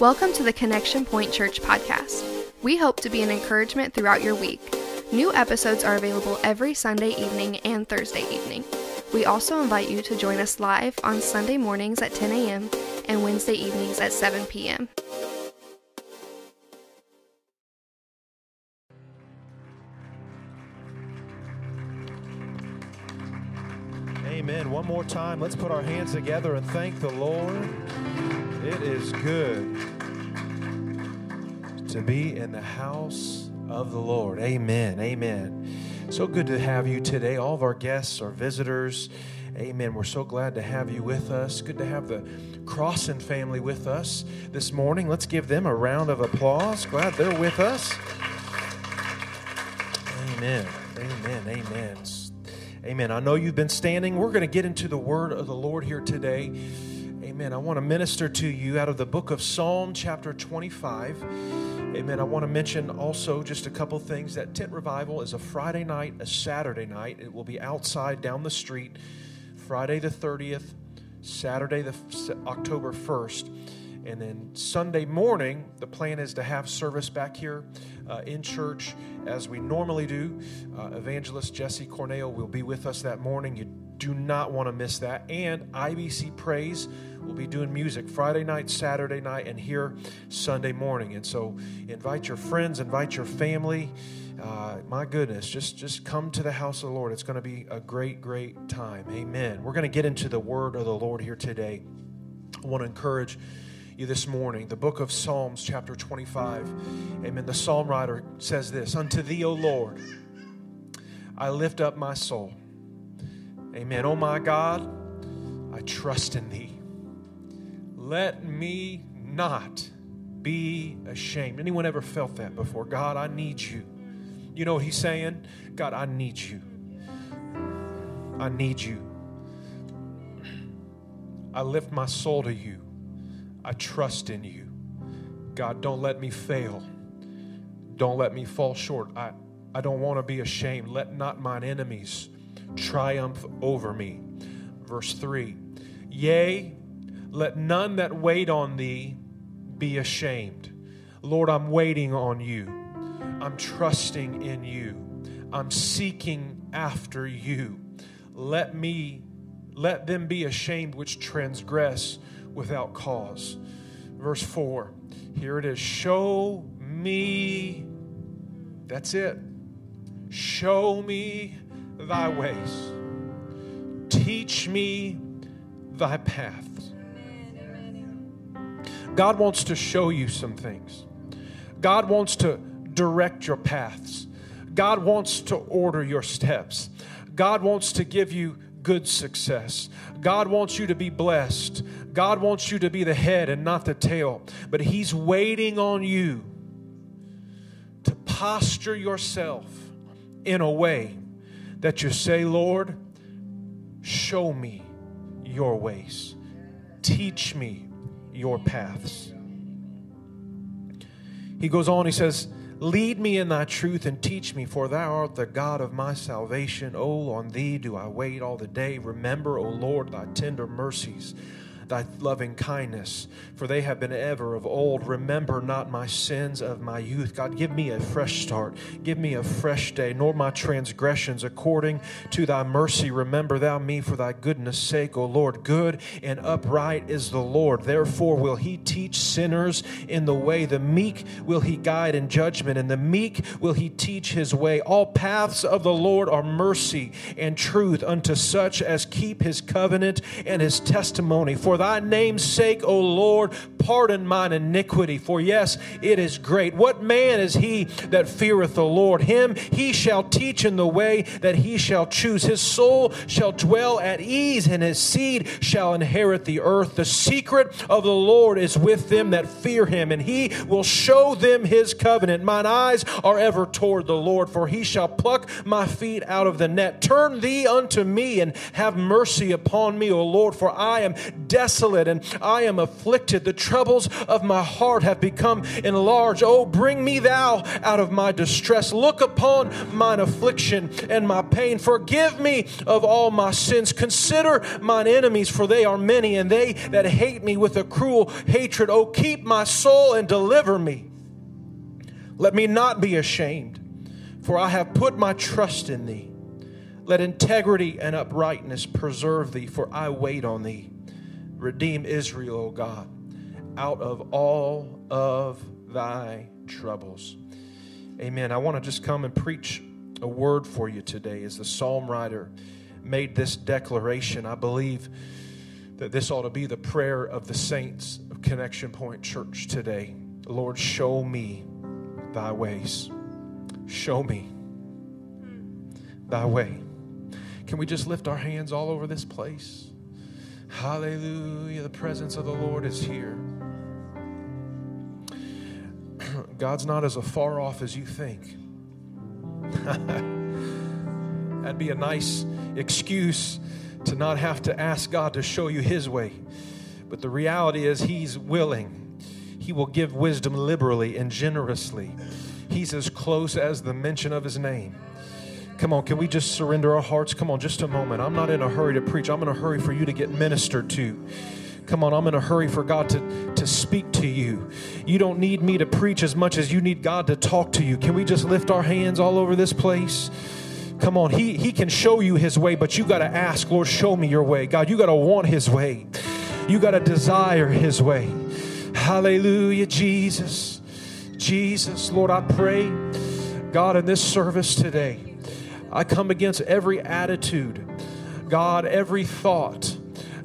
Welcome to the Connection Point Church podcast. We hope to be an encouragement throughout your week. New episodes are available every Sunday evening and Thursday evening. We also invite you to join us live on Sunday mornings at 10 a.m. and Wednesday evenings at 7 p.m. Amen. One more time, let's put our hands together and thank the Lord. It is good to be in the house of the Lord. Amen. Amen. So good to have you today. All of our guests, our visitors. Amen. We're so glad to have you with us. Good to have the Crossan family with us this morning. Let's give them a round of applause. Glad they're with us. Amen. Amen. Amen. Amen. I know you've been standing. We're going to get into the word of the Lord here today. Amen. I want to minister to you out of the book of Psalm, chapter 25. Amen. I want to mention also just a couple things that Tent Revival is a Friday night, a Saturday night. It will be outside down the street, Friday the 30th, Saturday the October 1st. And then Sunday morning, the plan is to have service back here uh, in church as we normally do. Uh, Evangelist Jesse Cornell will be with us that morning. You do not want to miss that. And IBC Praise will be doing music Friday night, Saturday night, and here Sunday morning. And so invite your friends, invite your family. Uh, my goodness, just just come to the house of the Lord. It's going to be a great, great time. Amen. We're going to get into the word of the Lord here today. I want to encourage you this morning. The book of Psalms, chapter 25. Amen. The psalm writer says this Unto thee, O Lord, I lift up my soul. Amen. Oh my God, I trust in thee. Let me not be ashamed. Anyone ever felt that before? God, I need you. You know what he's saying? God, I need you. I need you. I lift my soul to you. I trust in you. God, don't let me fail. Don't let me fall short. I, I don't want to be ashamed. Let not mine enemies triumph over me. Verse 3 Yea, let none that wait on thee be ashamed. Lord, I'm waiting on you. I'm trusting in you. I'm seeking after you. Let me let them be ashamed which transgress without cause. Verse 4, here it is Show me, that's it. Show me thy ways, teach me thy paths. God wants to show you some things. God wants to direct your paths. God wants to order your steps. God wants to give you good success. God wants you to be blessed. God wants you to be the head and not the tail. But He's waiting on you to posture yourself in a way that you say, Lord, show me your ways, teach me your paths. He goes on, he says, Lead me in thy truth and teach me, for thou art the God of my salvation. Oh, on thee do I wait all the day. Remember, O Lord, thy tender mercies thy loving kindness, for they have been ever of old. Remember not my sins of my youth. God, give me a fresh start. Give me a fresh day, nor my transgressions according to thy mercy. Remember thou me for thy goodness' sake, O Lord. Good and upright is the Lord. Therefore will he teach sinners in the way. The meek will he guide in judgment, and the meek will he teach his way. All paths of the Lord are mercy and truth unto such as keep his covenant and his testimony. For thy name's sake, O Lord, pardon mine iniquity. For yes, it is great. What man is he that feareth the Lord? Him he shall teach in the way that he shall choose. His soul shall dwell at ease, and his seed shall inherit the earth. The secret of the Lord is with them that fear him, and he will show them his covenant. Mine eyes are ever toward the Lord, for he shall pluck my feet out of the net. Turn thee unto me and have mercy upon me, O Lord, for I am dead desolate and I am afflicted. The troubles of my heart have become enlarged. Oh, bring me thou out of my distress. Look upon mine affliction and my pain. Forgive me of all my sins. Consider mine enemies, for they are many, and they that hate me with a cruel hatred. Oh, keep my soul and deliver me. Let me not be ashamed, for I have put my trust in thee. Let integrity and uprightness preserve thee, for I wait on thee. Redeem Israel, O God, out of all of thy troubles. Amen. I want to just come and preach a word for you today as the psalm writer made this declaration. I believe that this ought to be the prayer of the saints of Connection Point Church today. Lord, show me thy ways. Show me thy way. Can we just lift our hands all over this place? Hallelujah. The presence of the Lord is here. God's not as far off as you think. That'd be a nice excuse to not have to ask God to show you His way. But the reality is, He's willing. He will give wisdom liberally and generously. He's as close as the mention of His name. Come on, can we just surrender our hearts? Come on, just a moment. I'm not in a hurry to preach. I'm in a hurry for you to get ministered to. Come on, I'm in a hurry for God to, to speak to you. You don't need me to preach as much as you need God to talk to you. Can we just lift our hands all over this place? Come on, He, he can show you His way, but you got to ask, Lord, show me your way. God, you got to want His way. You got to desire His way. Hallelujah, Jesus. Jesus, Lord, I pray, God, in this service today, I come against every attitude, God, every thought,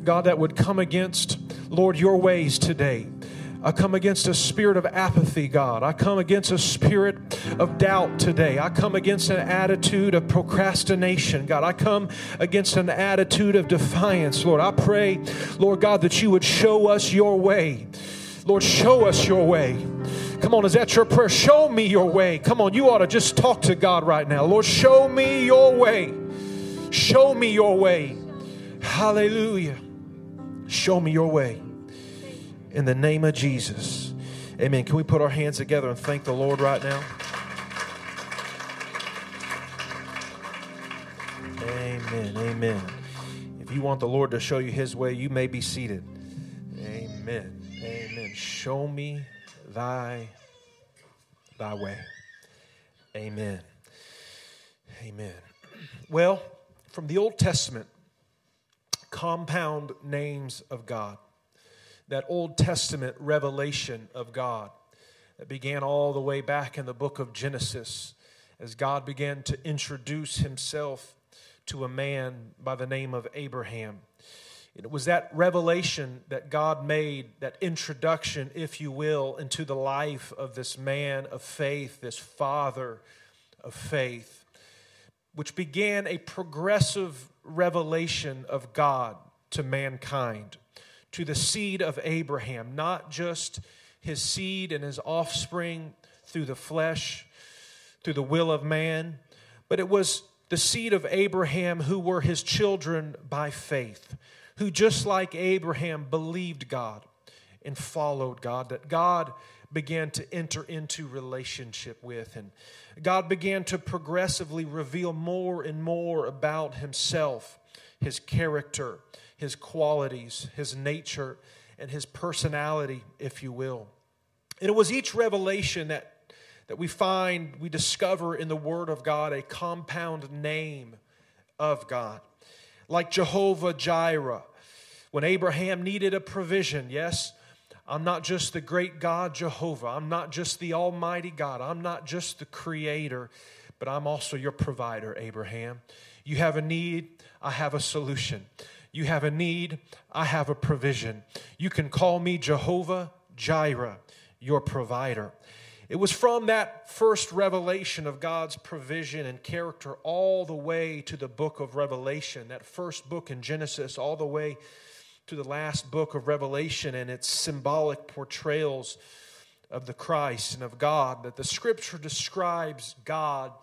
God, that would come against, Lord, your ways today. I come against a spirit of apathy, God. I come against a spirit of doubt today. I come against an attitude of procrastination, God. I come against an attitude of defiance, Lord. I pray, Lord God, that you would show us your way. Lord, show us your way. Come on, is that your prayer? Show me your way. Come on, you ought to just talk to God right now. Lord, show me your way. Show me your way. Hallelujah. Show me your way. In the name of Jesus. Amen. Can we put our hands together and thank the Lord right now? Amen. Amen. If you want the Lord to show you his way, you may be seated. Amen. Amen. Show me thy thy way. Amen. Amen. Well, from the Old Testament, compound names of God, that Old Testament revelation of God that began all the way back in the book of Genesis as God began to introduce himself to a man by the name of Abraham. It was that revelation that God made, that introduction, if you will, into the life of this man of faith, this father of faith, which began a progressive revelation of God to mankind, to the seed of Abraham, not just his seed and his offspring through the flesh, through the will of man, but it was the seed of Abraham who were his children by faith who, just like Abraham, believed God and followed God, that God began to enter into relationship with. And God began to progressively reveal more and more about Himself, His character, His qualities, His nature, and His personality, if you will. And it was each revelation that, that we find, we discover in the Word of God a compound name of God like Jehovah Jireh. When Abraham needed a provision, yes, I'm not just the great God Jehovah. I'm not just the Almighty God. I'm not just the Creator, but I'm also your provider, Abraham. You have a need, I have a solution. You have a need, I have a provision. You can call me Jehovah Jireh, your provider. It was from that first revelation of God's provision and character all the way to the book of Revelation, that first book in Genesis, all the way to the last book of Revelation and its symbolic portrayals of the Christ and of God, that the scripture describes God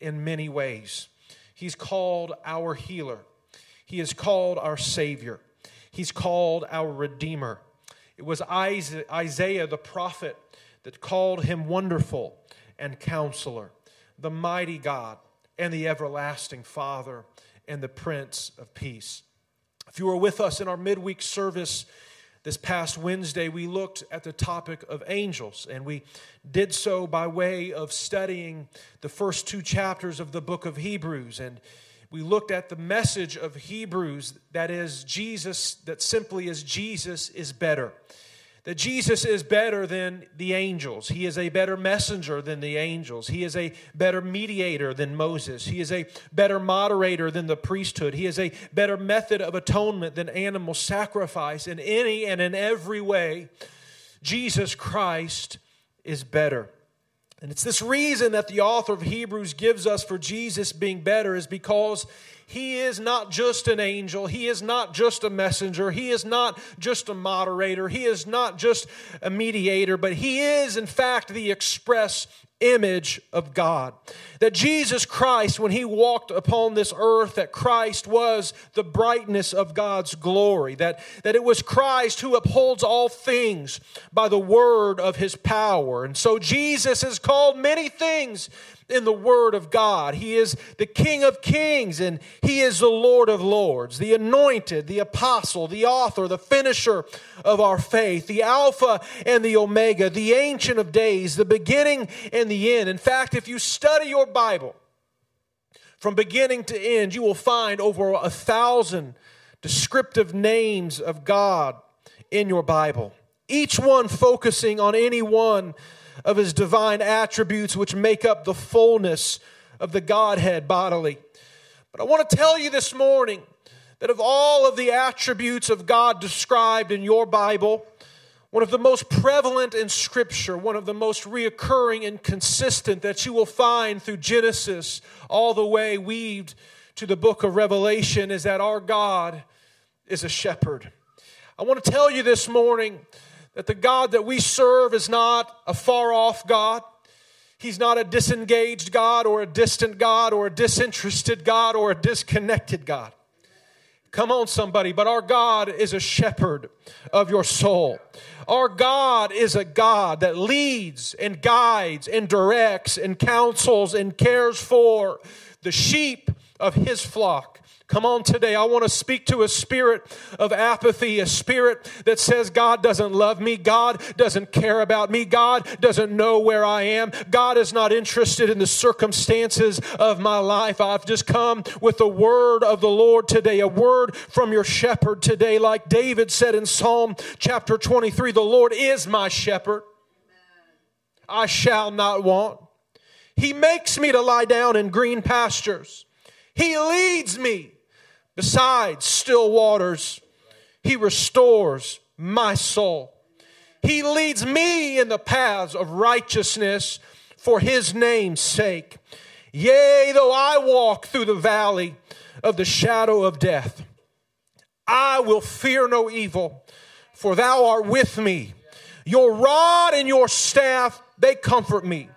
in many ways. He's called our healer, He is called our Savior. He's called our Redeemer. It was Isaiah the prophet that called him wonderful and counselor, the mighty God and the everlasting Father and the Prince of Peace. If you were with us in our midweek service this past Wednesday, we looked at the topic of angels, and we did so by way of studying the first two chapters of the book of Hebrews. And we looked at the message of Hebrews that is, Jesus, that simply is Jesus is better that Jesus is better than the angels. He is a better messenger than the angels. He is a better mediator than Moses. He is a better moderator than the priesthood. He is a better method of atonement than animal sacrifice. In any and in every way, Jesus Christ is better. And it's this reason that the author of Hebrews gives us for Jesus being better is because he is not just an angel. He is not just a messenger. He is not just a moderator. He is not just a mediator, but he is, in fact, the express image of God. That Jesus Christ, when he walked upon this earth, that Christ was the brightness of God's glory. That, that it was Christ who upholds all things by the word of his power. And so Jesus is called many things in the Word of God. He is the King of kings and He is the Lord of lords, the anointed, the apostle, the author, the finisher of our faith, the Alpha and the Omega, the Ancient of Days, the beginning and the end. In fact, if you study your Bible from beginning to end, you will find over a thousand descriptive names of God in your Bible, each one focusing on any one of his divine attributes which make up the fullness of the Godhead bodily. But I want to tell you this morning that of all of the attributes of God described in your Bible, one of the most prevalent in Scripture, one of the most reoccurring and consistent that you will find through Genesis all the way weaved to the book of Revelation is that our God is a shepherd. I want to tell you this morning that the God that we serve is not a far off God. He's not a disengaged God or a distant God or a disinterested God or a disconnected God. Come on, somebody, but our God is a shepherd of your soul. Our God is a God that leads and guides and directs and counsels and cares for the sheep of his flock. Come on today. I want to speak to a spirit of apathy, a spirit that says God doesn't love me, God doesn't care about me, God doesn't know where I am, God is not interested in the circumstances of my life. I've just come with the word of the Lord today, a word from your shepherd today. Like David said in Psalm chapter 23 The Lord is my shepherd, I shall not want. He makes me to lie down in green pastures. He leads me Besides still waters, He restores my soul. He leads me in the paths of righteousness for His name's sake. Yea, though I walk through the valley of the shadow of death, I will fear no evil, for thou art with me. Your rod and your staff, they comfort me.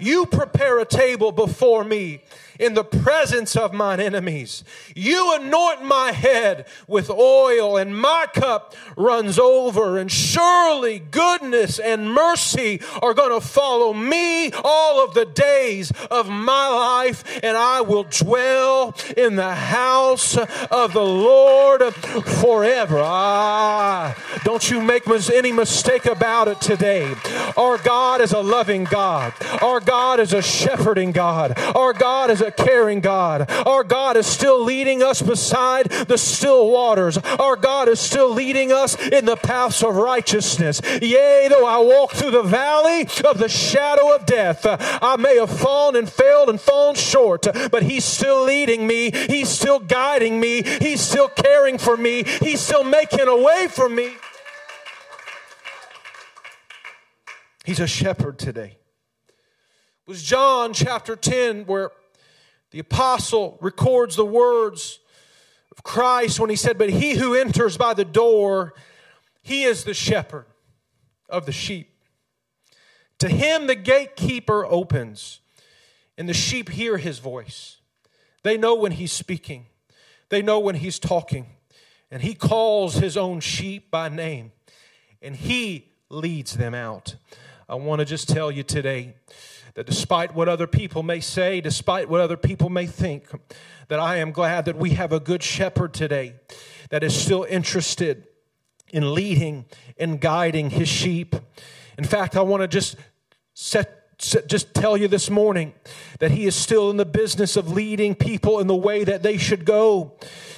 You prepare a table before me in the presence of mine enemies. You anoint my head with oil, and my cup runs over. And surely goodness and mercy are going to follow me all of the days of my life, and I will dwell in the house of the Lord forever. Ah, don't you make any mistake about it today. Our God is a loving God. Our God is a shepherding God. Our God is a caring God. Our God is still leading us beside the still waters. Our God is still leading us in the paths of righteousness. Yea, though I walk through the valley of the shadow of death, uh, I may have fallen and failed and fallen short, but He's still leading me. He's still guiding me. He's still caring for me. He's still making a way for me. He's a shepherd today was John chapter 10, where the apostle records the words of Christ when he said, But he who enters by the door, he is the shepherd of the sheep. To him the gatekeeper opens, and the sheep hear his voice. They know when he's speaking, they know when he's talking, and he calls his own sheep by name, and he leads them out. I want to just tell you today that despite what other people may say, despite what other people may think, that I am glad that we have a good shepherd today that is still interested in leading and guiding his sheep. In fact, I want to just set just tell you this morning that he is still in the business of leading people in the way that they should go.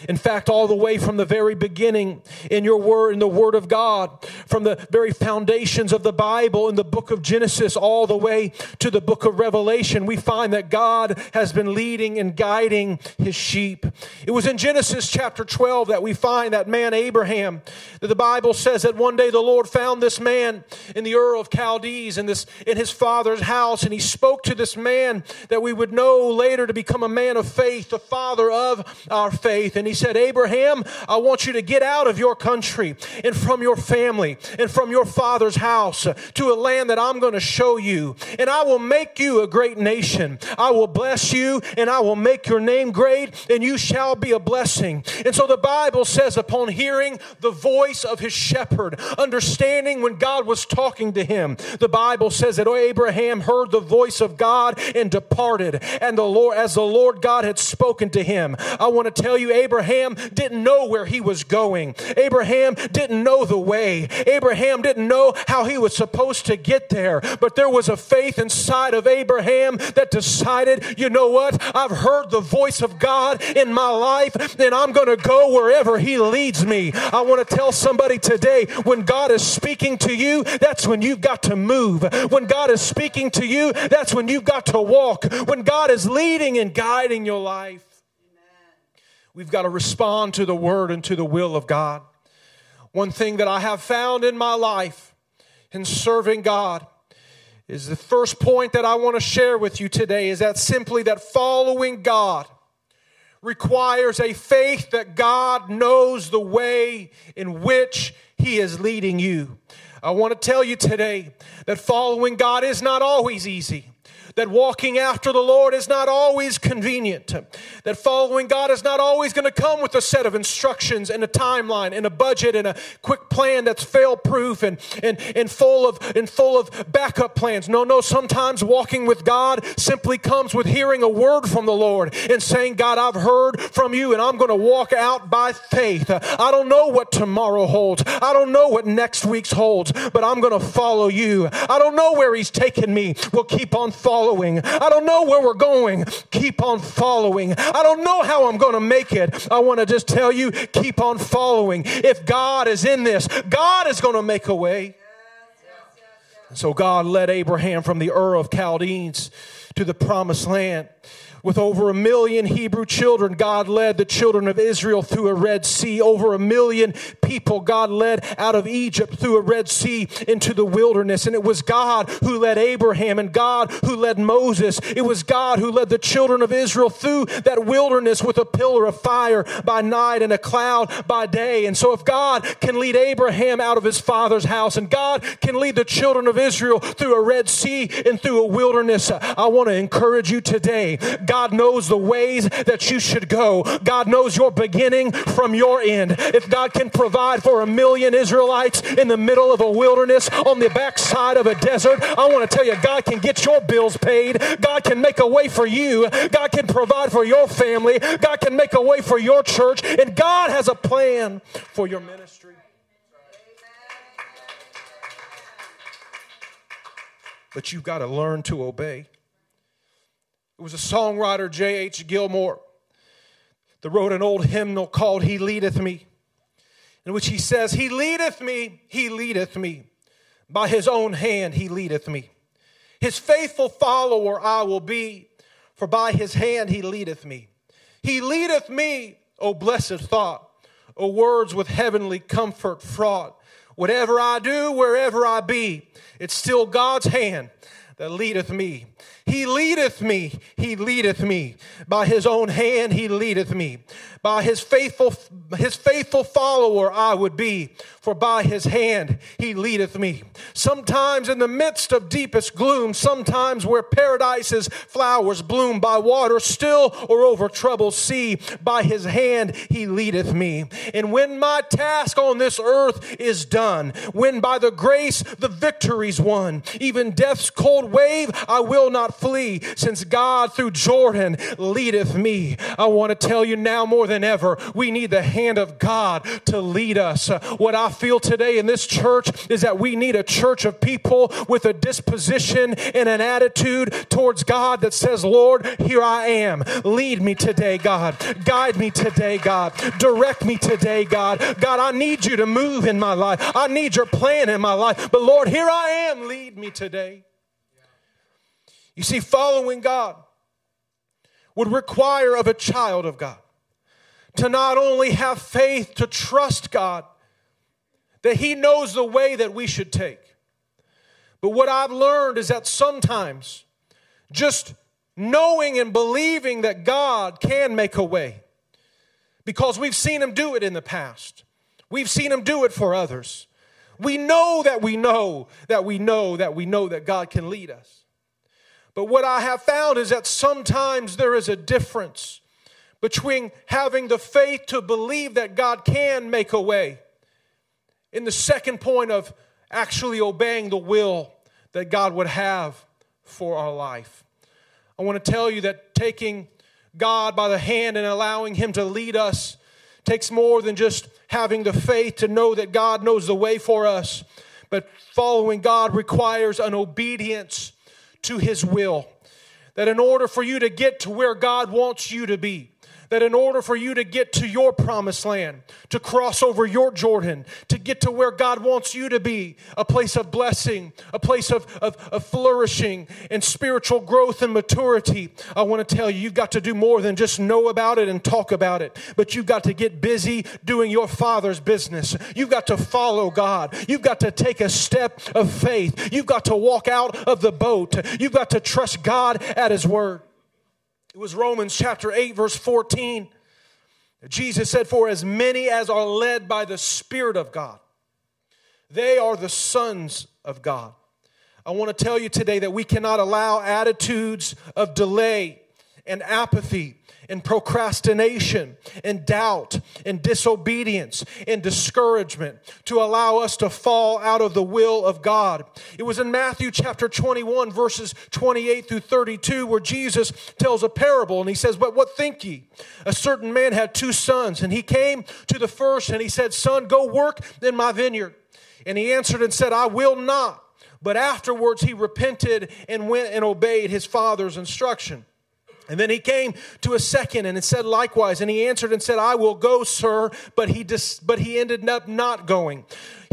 In fact, all the way from the very beginning in your word, in the word of God, from the very foundations of the Bible in the book of Genesis, all the way to the book of Revelation, we find that God has been leading and guiding his sheep. It was in Genesis chapter 12 that we find that man Abraham, that the Bible says that one day the Lord found this man in the Ur of Chaldees in this in his father's house, and he spoke to this man that we would know later to become a man of faith, the father of our faith. And he said, Abraham, I want you to get out of your country and from your family and from your father's house to a land that I'm going to show you. And I will make you a great nation. I will bless you and I will make your name great and you shall be a blessing. And so the Bible says, upon hearing the voice of his shepherd, understanding when God was talking to him, the Bible says that oh, Abraham heard the voice of God and departed departed and the Lord as the Lord God had spoken to him. I want to tell you Abraham didn't know where he was going. Abraham didn't know the way. Abraham didn't know how he was supposed to get there. But there was a faith inside of Abraham that decided, you know what? I've heard the voice of God in my life and I'm going to go wherever he leads me. I want to tell somebody today when God is speaking to you, that's when you've got to move. When God is speaking to you, that's when you've got to walk when God is leading and guiding your life. We've got to respond to the word and to the will of God. One thing that I have found in my life in serving God is the first point that I want to share with you today is that simply that following God requires a faith that God knows the way in which He is leading you. I want to tell you today that following God is not always easy that walking after the Lord is not always convenient, that following God is not always going to come with a set of instructions and a timeline and a budget and a quick plan that's fail proof and, and, and, full of, and full of backup plans. No, no, sometimes walking with God simply comes with hearing a word from the Lord and saying, God, I've heard from you and I'm going to walk out by faith. I don't know what tomorrow holds. I don't know what next week's holds, but I'm going to follow you. I don't know where He's taken me. We'll keep on following following. I don't know where we're going. Keep on following. I don't know how I'm going to make it. I want to just tell you keep on following. If God is in this, God is going to make a way. So God led Abraham from the Ur of Chaldeans to the promised land. With over a million Hebrew children, God led the children of Israel through a Red Sea. Over a million people, God led out of Egypt through a Red Sea into the wilderness. And it was God who led Abraham and God who led Moses. It was God who led the children of Israel through that wilderness with a pillar of fire by night and a cloud by day. And so, if God can lead Abraham out of his father's house and God can lead the children of Israel through a Red Sea and through a wilderness, I want to encourage you today. God God knows the ways that you should go. God knows your beginning from your end. If God can provide for a million Israelites in the middle of a wilderness on the backside of a desert, I want to tell you, God can get your bills paid. God can make a way for you. God can provide for your family. God can make a way for your church. And God has a plan for your ministry. But you've got to learn to obey. It was a songwriter, J.H. Gilmore, that wrote an old hymnal called He Leadeth Me, in which he says, He leadeth me, He leadeth me. By His own hand He leadeth me. His faithful follower I will be, for by His hand He leadeth me. He leadeth me, O blessed thought, O words with heavenly comfort fraught. Whatever I do, wherever I be, it's still God's hand that leadeth me. He leadeth me, he leadeth me. By his own hand he leadeth me. By his faithful, his faithful follower I would be, for by his hand he leadeth me. Sometimes in the midst of deepest gloom, sometimes where paradise's flowers bloom, by water still or over troubled sea, by his hand he leadeth me. And when my task on this earth is done, when by the grace the victory's won, even death's cold wave I will flee, since God through Jordan leadeth me. I want to tell you now more than ever, we need the hand of God to lead us. What I feel today in this church is that we need a church of people with a disposition and an attitude towards God that says, Lord, here I am. Lead me today, God. Guide me today, God. Direct me today, God. God, I need you to move in my life. I need your plan in my life. But Lord, here I am. Lead me today. You see, following God would require of a child of God to not only have faith to trust God, that He knows the way that we should take. But what I've learned is that sometimes just knowing and believing that God can make a way, because we've seen Him do it in the past, we've seen Him do it for others. We know that we know that we know that we know that God can lead us. But what I have found is that sometimes there is a difference between having the faith to believe that God can make a way, in the second point of actually obeying the will that God would have for our life. I want to tell you that taking God by the hand and allowing Him to lead us takes more than just having the faith to know that God knows the way for us, but following God requires an obedience to His will. That in order for you to get to where God wants you to be, that in order for you to get to your promised land, to cross over your Jordan, to get to where God wants you to be, a place of blessing, a place of, of, of flourishing and spiritual growth and maturity, I want to tell you, you've got to do more than just know about it and talk about it, but you've got to get busy doing your Father's business. You've got to follow God. You've got to take a step of faith. You've got to walk out of the boat. You've got to trust God at His word. It was Romans chapter 8, verse 14. Jesus said, For as many as are led by the Spirit of God, they are the sons of God. I want to tell you today that we cannot allow attitudes of delay and apathy and procrastination and doubt and disobedience and discouragement to allow us to fall out of the will of God. It was in Matthew chapter 21, verses 28 through 32, where Jesus tells a parable and he says, But what think ye? A certain man had two sons, and he came to the first and he said, Son, go work in my vineyard. And he answered and said, I will not. But afterwards he repented and went and obeyed his father's instruction. And then he came to a second and it said likewise, and he answered and said, I will go, sir, but he, dis- but he ended up not going.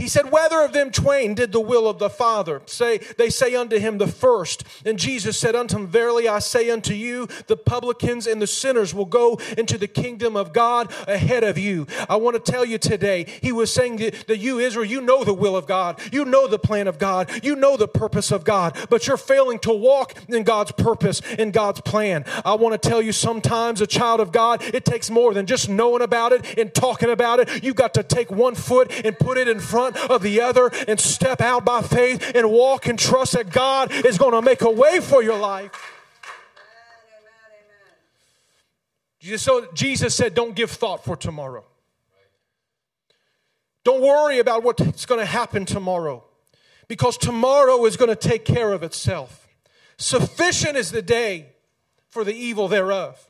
He said, Whether of them twain did the will of the Father? Say, they say unto him, The first. And Jesus said unto him, Verily I say unto you, the publicans and the sinners will go into the kingdom of God ahead of you. I want to tell you today, he was saying that, that you, Israel, you know the will of God, you know the plan of God, you know the purpose of God, but you're failing to walk in God's purpose, in God's plan. I want to tell you sometimes, a child of God, it takes more than just knowing about it and talking about it. You've got to take one foot and put it in front of the other and step out by faith and walk and trust that God is going to make a way for your life. So Jesus said, Don't give thought for tomorrow. Don't worry about what's going to happen tomorrow because tomorrow is going to take care of itself. Sufficient is the day for the evil thereof.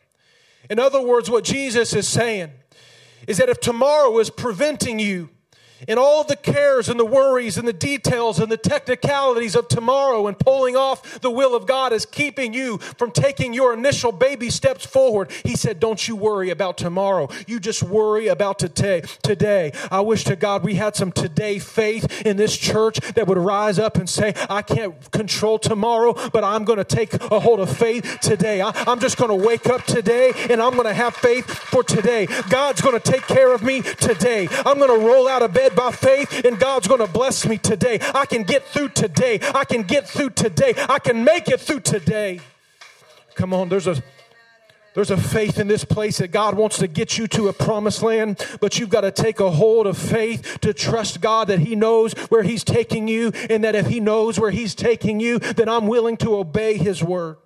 In other words, what Jesus is saying is that if tomorrow is preventing you and all the cares and the worries and the details and the technicalities of tomorrow and pulling off the will of God is keeping you from taking your initial baby steps forward. He said, Don't you worry about tomorrow. You just worry about today. Today. I wish to God we had some today faith in this church that would rise up and say, I can't control tomorrow, but I'm going to take a hold of faith today. I, I'm just going to wake up today and I'm going to have faith for today. God's going to take care of me today. I'm going to roll out of bed by faith, and God's going to bless me today. I can get through today. I can get through today. I can make it through today. Come on, there's a There's a faith in this place that God wants to get you to a promised land, but you've got to take a hold of faith to trust God that He knows where He's taking you, and that if He knows where He's taking you, then I'm willing to obey His word.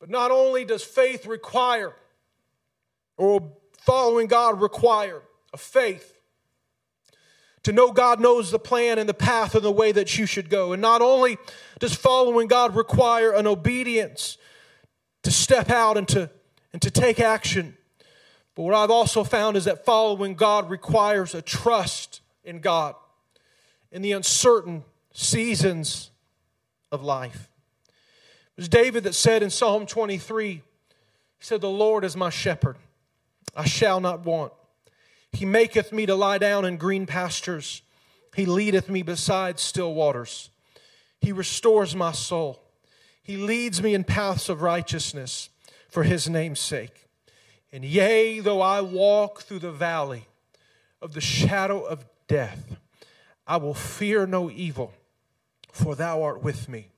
But not only does faith require, or following God require, a faith to know God knows the plan and the path and the way that you should go. And not only does following God require an obedience to step out and to, and to take action, but what I've also found is that following God requires a trust in God in the uncertain seasons of life. It was David that said in Psalm 23, he said, The Lord is my shepherd, I shall not want. He maketh me to lie down in green pastures. He leadeth me beside still waters. He restores my soul. He leads me in paths of righteousness for his name's sake. And yea, though I walk through the valley of the shadow of death, I will fear no evil, for thou art with me.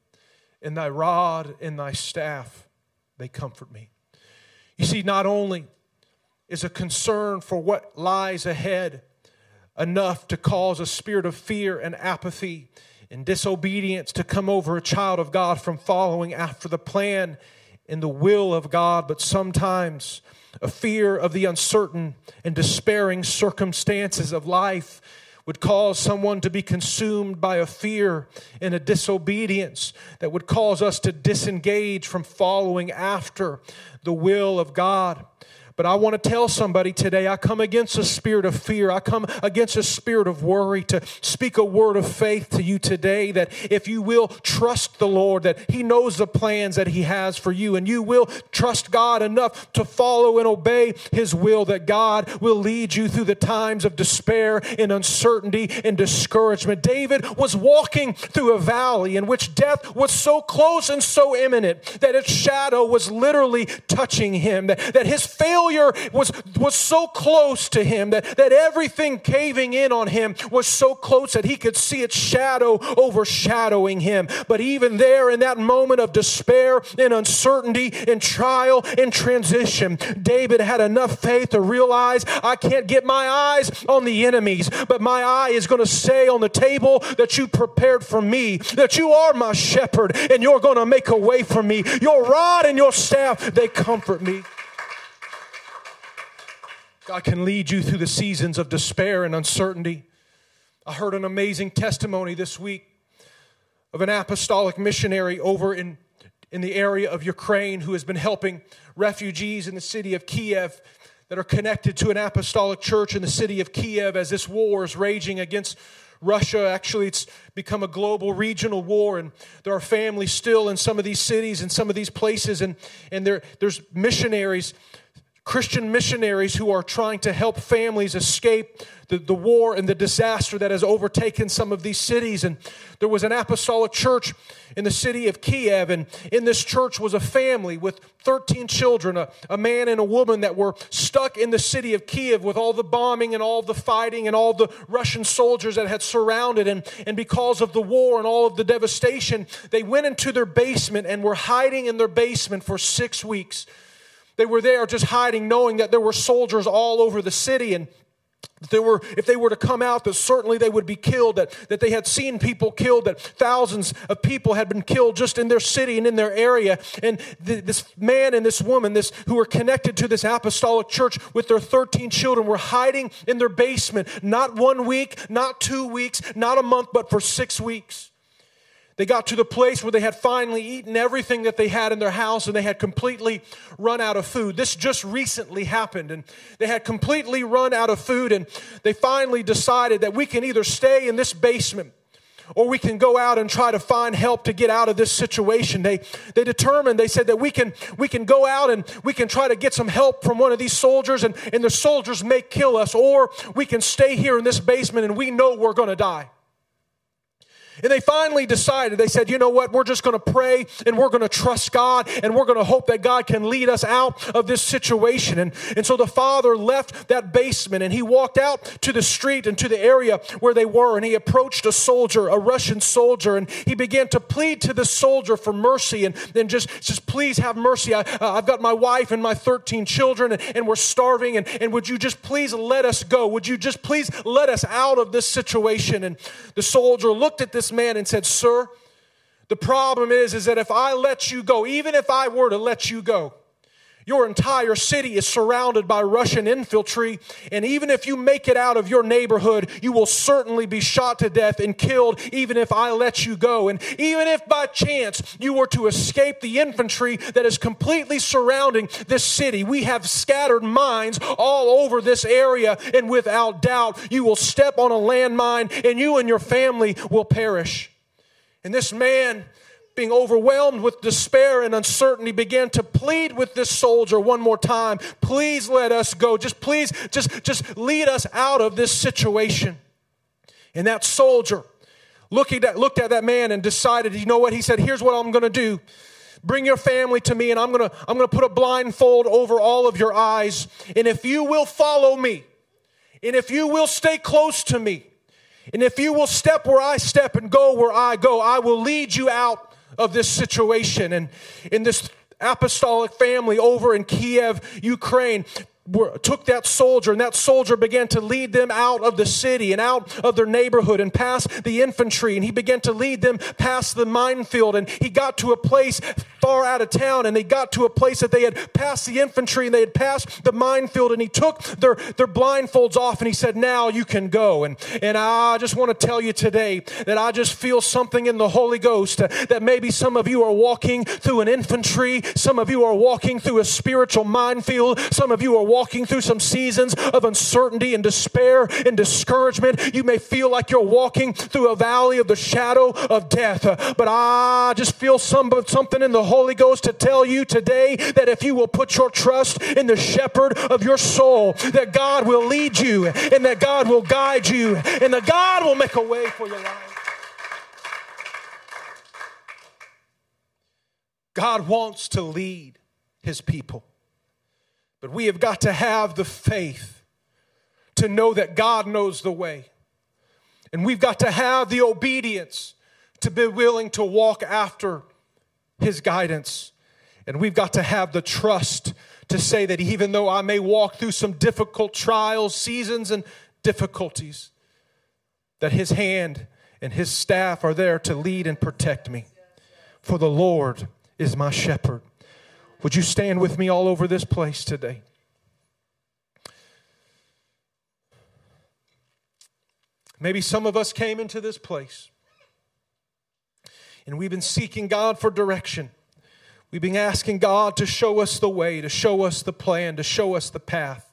And thy rod and thy staff, they comfort me. You see, not only is a concern for what lies ahead enough to cause a spirit of fear and apathy and disobedience to come over a child of God from following after the plan and the will of God, but sometimes a fear of the uncertain and despairing circumstances of life would cause someone to be consumed by a fear and a disobedience that would cause us to disengage from following after the will of God. But I want to tell somebody today I come against a spirit of fear. I come against a spirit of worry to speak a word of faith to you today that if you will trust the Lord, that He knows the plans that He has for you, and you will trust God enough to follow and obey His will, that God will lead you through the times of despair and uncertainty and discouragement. David was walking through a valley in which death was so close and so imminent that its shadow was literally touching him, that, that his failure failure was, was so close to him that, that everything caving in on him was so close that he could see its shadow overshadowing him. But even there, in that moment of despair and uncertainty and trial and transition, David had enough faith to realize I can't get my eyes on the enemies, but my eye is going to stay on the table that you prepared for me, that you are my shepherd and you're going to make a way for me. Your rod and your staff, they comfort me. God can lead you through the seasons of despair and uncertainty. I heard an amazing testimony this week of an apostolic missionary over in, in the area of Ukraine who has been helping refugees in the city of Kiev that are connected to an apostolic church in the city of Kiev as this war is raging against Russia. Actually, it's become a global regional war, and there are families still in some of these cities and some of these places, and, and there, there's missionaries Christian missionaries who are trying to help families escape the, the war and the disaster that has overtaken some of these cities. And there was an apostolic church in the city of Kiev, and in this church was a family with 13 children, a, a man and a woman that were stuck in the city of Kiev with all the bombing and all the fighting and all the Russian soldiers that had surrounded. And, and because of the war and all of the devastation, they went into their basement and were hiding in their basement for six weeks they were there just hiding, knowing that there were soldiers all over the city and there were, if they were to come out, that certainly they would be killed, that, that they had seen people killed, that thousands of people had been killed just in their city and in their area. And th- this man and this woman, this who were connected to this apostolic church with their 13 children, were hiding in their basement, not one week, not two weeks, not a month, but for six weeks. They got to the place where they had finally eaten everything that they had in their house and they had completely run out of food. This just recently happened and they had completely run out of food and they finally decided that we can either stay in this basement or we can go out and try to find help to get out of this situation. They, they determined, they said that we can, we can go out and we can try to get some help from one of these soldiers and, and the soldiers may kill us or we can stay here in this basement and we know we're going to die. And they finally decided, they said, you know what, we're just going to pray and we're going to trust God and we're going to hope that God can lead us out of this situation. And, and so the father left that basement and he walked out to the street and to the area where they were and he approached a soldier, a Russian soldier, and he began to plead to the soldier for mercy and then just, just please have mercy. I, uh, I've got my wife and my 13 children and, and we're starving and, and would you just please let us go? Would you just please let us out of this situation? And the soldier looked at this this man and said, Sir, the problem is, is that if I let you go, even if I were to let you go, your entire city is surrounded by Russian infantry, and even if you make it out of your neighborhood, you will certainly be shot to death and killed, even if I let you go. And even if by chance you were to escape the infantry that is completely surrounding this city, we have scattered mines all over this area, and without doubt, you will step on a landmine and you and your family will perish. And this man being overwhelmed with despair and uncertainty, began to plead with this soldier one more time. Please let us go. Just please, just, just lead us out of this situation. And that soldier looking at, looked at that man and decided, you know what? He said, here's what I'm going to do. Bring your family to me, and I'm going to I'm going to put a blindfold over all of your eyes. And if you will follow me, and if you will stay close to me, and if you will step where I step and go where I go, I will lead you out of this situation. And in this apostolic family over in Kiev, Ukraine, were, took that soldier, and that soldier began to lead them out of the city and out of their neighborhood and past the infantry. And he began to lead them past the minefield. And he got to a place far out of town, and they got to a place that they had passed the infantry and they had passed the minefield. And he took their, their blindfolds off and he said, Now you can go. And, and I just want to tell you today that I just feel something in the Holy Ghost that maybe some of you are walking through an infantry, some of you are walking through a spiritual minefield, some of you are walking through some seasons of uncertainty and despair and discouragement. You may feel like you're walking through a valley of the shadow of death. But I just feel some, something in the Holy Ghost to tell you today that if you will put your trust in the shepherd of your soul, that God will lead you and that God will guide you and that God will make a way for your life. God wants to lead his people. But we have got to have the faith to know that God knows the way. And we've got to have the obedience to be willing to walk after His guidance. And we've got to have the trust to say that even though I may walk through some difficult trials, seasons, and difficulties, that His hand and His staff are there to lead and protect me. For the Lord is my shepherd. Would you stand with me all over this place today? Maybe some of us came into this place and we've been seeking God for direction. We've been asking God to show us the way, to show us the plan, to show us the path.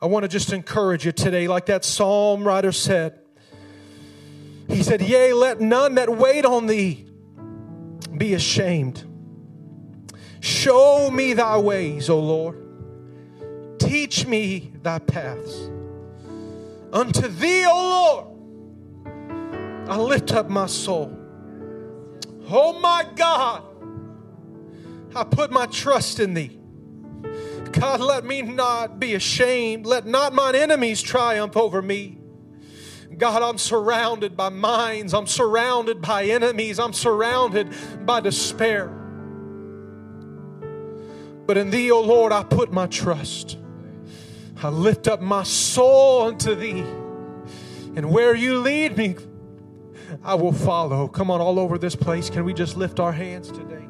I want to just encourage you today, like that psalm writer said. He said, Yea, let none that wait on thee be ashamed. Show me thy ways, O Lord. Teach me thy paths. Unto thee, O Lord, I lift up my soul. Oh my God, I put my trust in thee. God, let me not be ashamed. Let not mine enemies triumph over me. God, I'm surrounded by mines. I'm surrounded by enemies. I'm surrounded by despair. But in Thee, O Lord, I put my trust. I lift up my soul unto Thee. And where you lead me, I will follow. Come on, all over this place, can we just lift our hands today?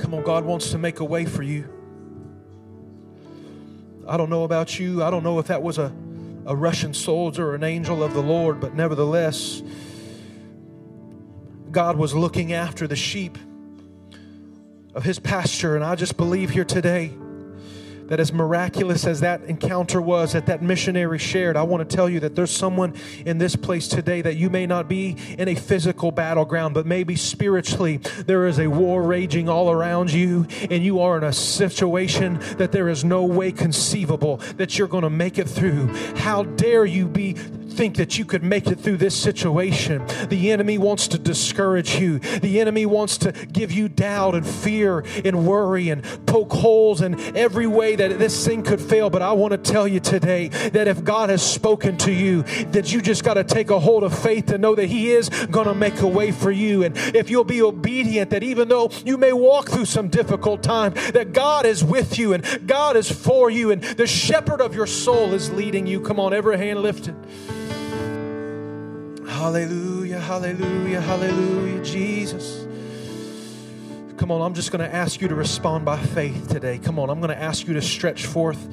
Come on, God wants to make a way for you. I don't know about you. I don't know if that was a, a Russian soldier or an angel of the Lord, but nevertheless, God was looking after the sheep of his pasture. And I just believe here today that as miraculous as that encounter was that that missionary shared, I want to tell you that there's someone in this place today that you may not be in a physical battleground, but maybe spiritually there is a war raging all around you, and you are in a situation that there is no way conceivable that you're going to make it through. How dare you be think that you could make it through this situation. The enemy wants to discourage you. The enemy wants to give you doubt and fear and worry and poke holes in every way that this thing could fail. But I want to tell you today that if God has spoken to you, that you just got to take a hold of faith to know that He is going to make a way for you. And if you'll be obedient, that even though you may walk through some difficult time, that God is with you and God is for you and the shepherd of your soul is leading you. Come on, every hand lifted. Hallelujah, hallelujah, hallelujah, Jesus. Come on, I'm just going to ask you to respond by faith today. Come on, I'm going to ask you to stretch forth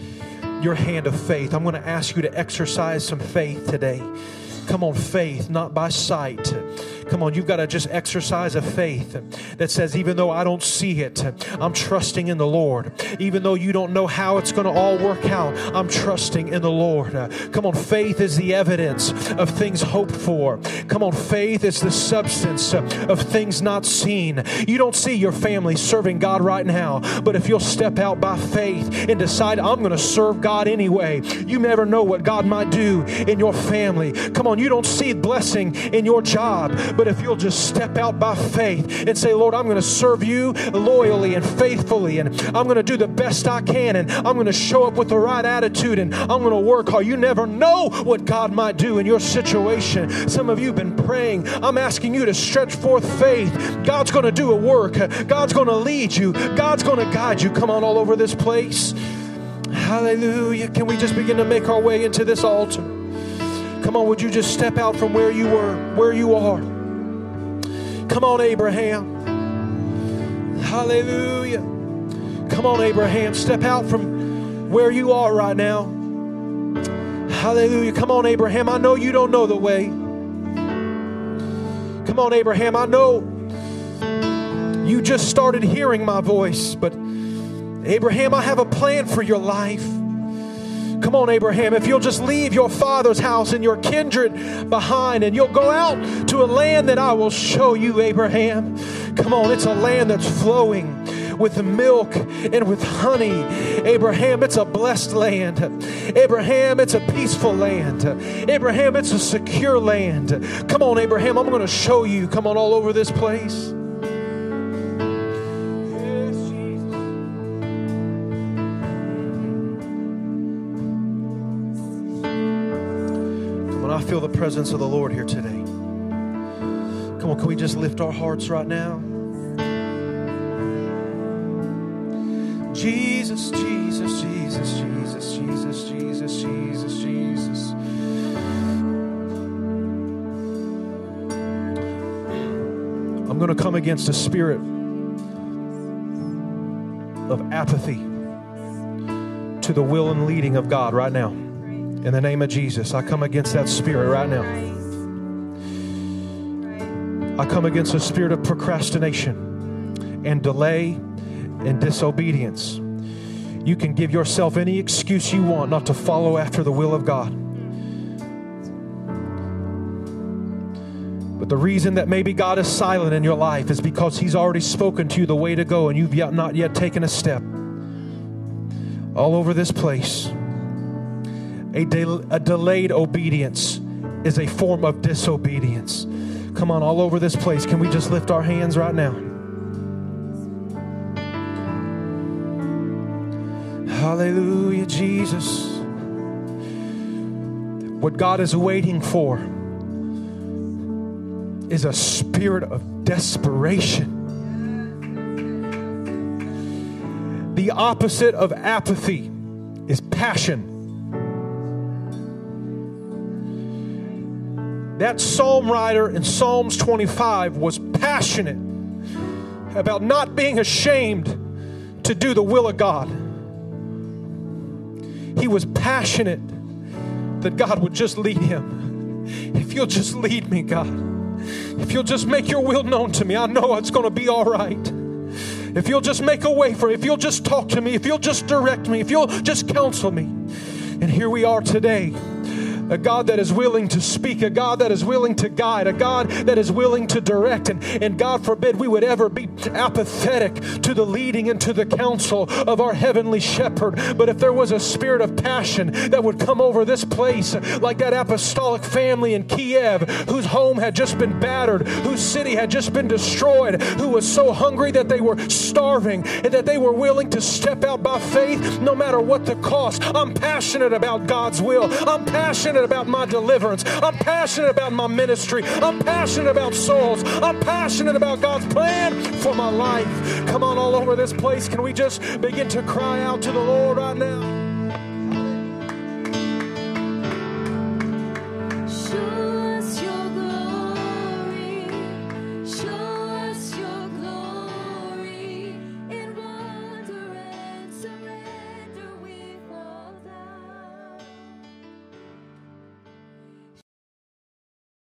your hand of faith. I'm going to ask you to exercise some faith today. Come on, faith, not by sight. Come on, you've got to just exercise a faith that says, even though I don't see it, I'm trusting in the Lord. Even though you don't know how it's going to all work out, I'm trusting in the Lord. Come on, faith is the evidence of things hoped for. Come on, faith is the substance of things not seen. You don't see your family serving God right now, but if you'll step out by faith and decide, I'm going to serve God anyway, you never know what God might do in your family. Come on, you don't see blessing in your job, but if you'll just step out by faith and say, Lord, I'm going to serve you loyally and faithfully, and I'm going to do the best I can, and I'm going to show up with the right attitude, and I'm going to work hard. You never know what God might do in your situation. Some of you have been praying. I'm asking you to stretch forth faith. God's going to do a work, God's going to lead you, God's going to guide you. Come on, all over this place. Hallelujah. Can we just begin to make our way into this altar? Come on, would you just step out from where you were, where you are? Come on, Abraham. Hallelujah. Come on, Abraham. Step out from where you are right now. Hallelujah. Come on, Abraham. I know you don't know the way. Come on, Abraham. I know you just started hearing my voice, but Abraham, I have a plan for your life. Come on, Abraham, if you'll just leave your father's house and your kindred behind and you'll go out to a land that I will show you, Abraham. Come on, it's a land that's flowing with milk and with honey. Abraham, it's a blessed land. Abraham, it's a peaceful land. Abraham, it's a secure land. Come on, Abraham, I'm going to show you. Come on, all over this place. Feel the presence of the Lord here today. Come on, can we just lift our hearts right now? Jesus, Jesus, Jesus, Jesus, Jesus, Jesus, Jesus, Jesus. I'm going to come against a spirit of apathy to the will and leading of God right now. In the name of Jesus, I come against that spirit right now. I come against a spirit of procrastination and delay and disobedience. You can give yourself any excuse you want not to follow after the will of God. But the reason that maybe God is silent in your life is because He's already spoken to you the way to go and you've yet not yet taken a step. All over this place. A, de- a delayed obedience is a form of disobedience. Come on, all over this place. Can we just lift our hands right now? Hallelujah, Jesus. What God is waiting for is a spirit of desperation. The opposite of apathy is passion. That psalm writer in Psalms 25 was passionate about not being ashamed to do the will of God. He was passionate that God would just lead him. If you'll just lead me, God, if you'll just make your will known to me, I know it's going to be all right. If you'll just make a way for me, if you'll just talk to me, if you'll just direct me, if you'll just counsel me. And here we are today a God that is willing to speak, a God that is willing to guide, a God that is willing to direct. And, and God forbid we would ever be apathetic to the leading and to the counsel of our heavenly shepherd. But if there was a spirit of passion that would come over this place, like that apostolic family in Kiev, whose home had just been battered, whose city had just been destroyed, who was so hungry that they were starving, and that they were willing to step out by faith no matter what the cost. I'm passionate about God's will. I'm passionate passionate about my deliverance. I'm passionate about my ministry. I'm passionate about souls. I'm passionate about God's plan for my life. Come on, all over this place. Can we just begin to cry out to the Lord right now?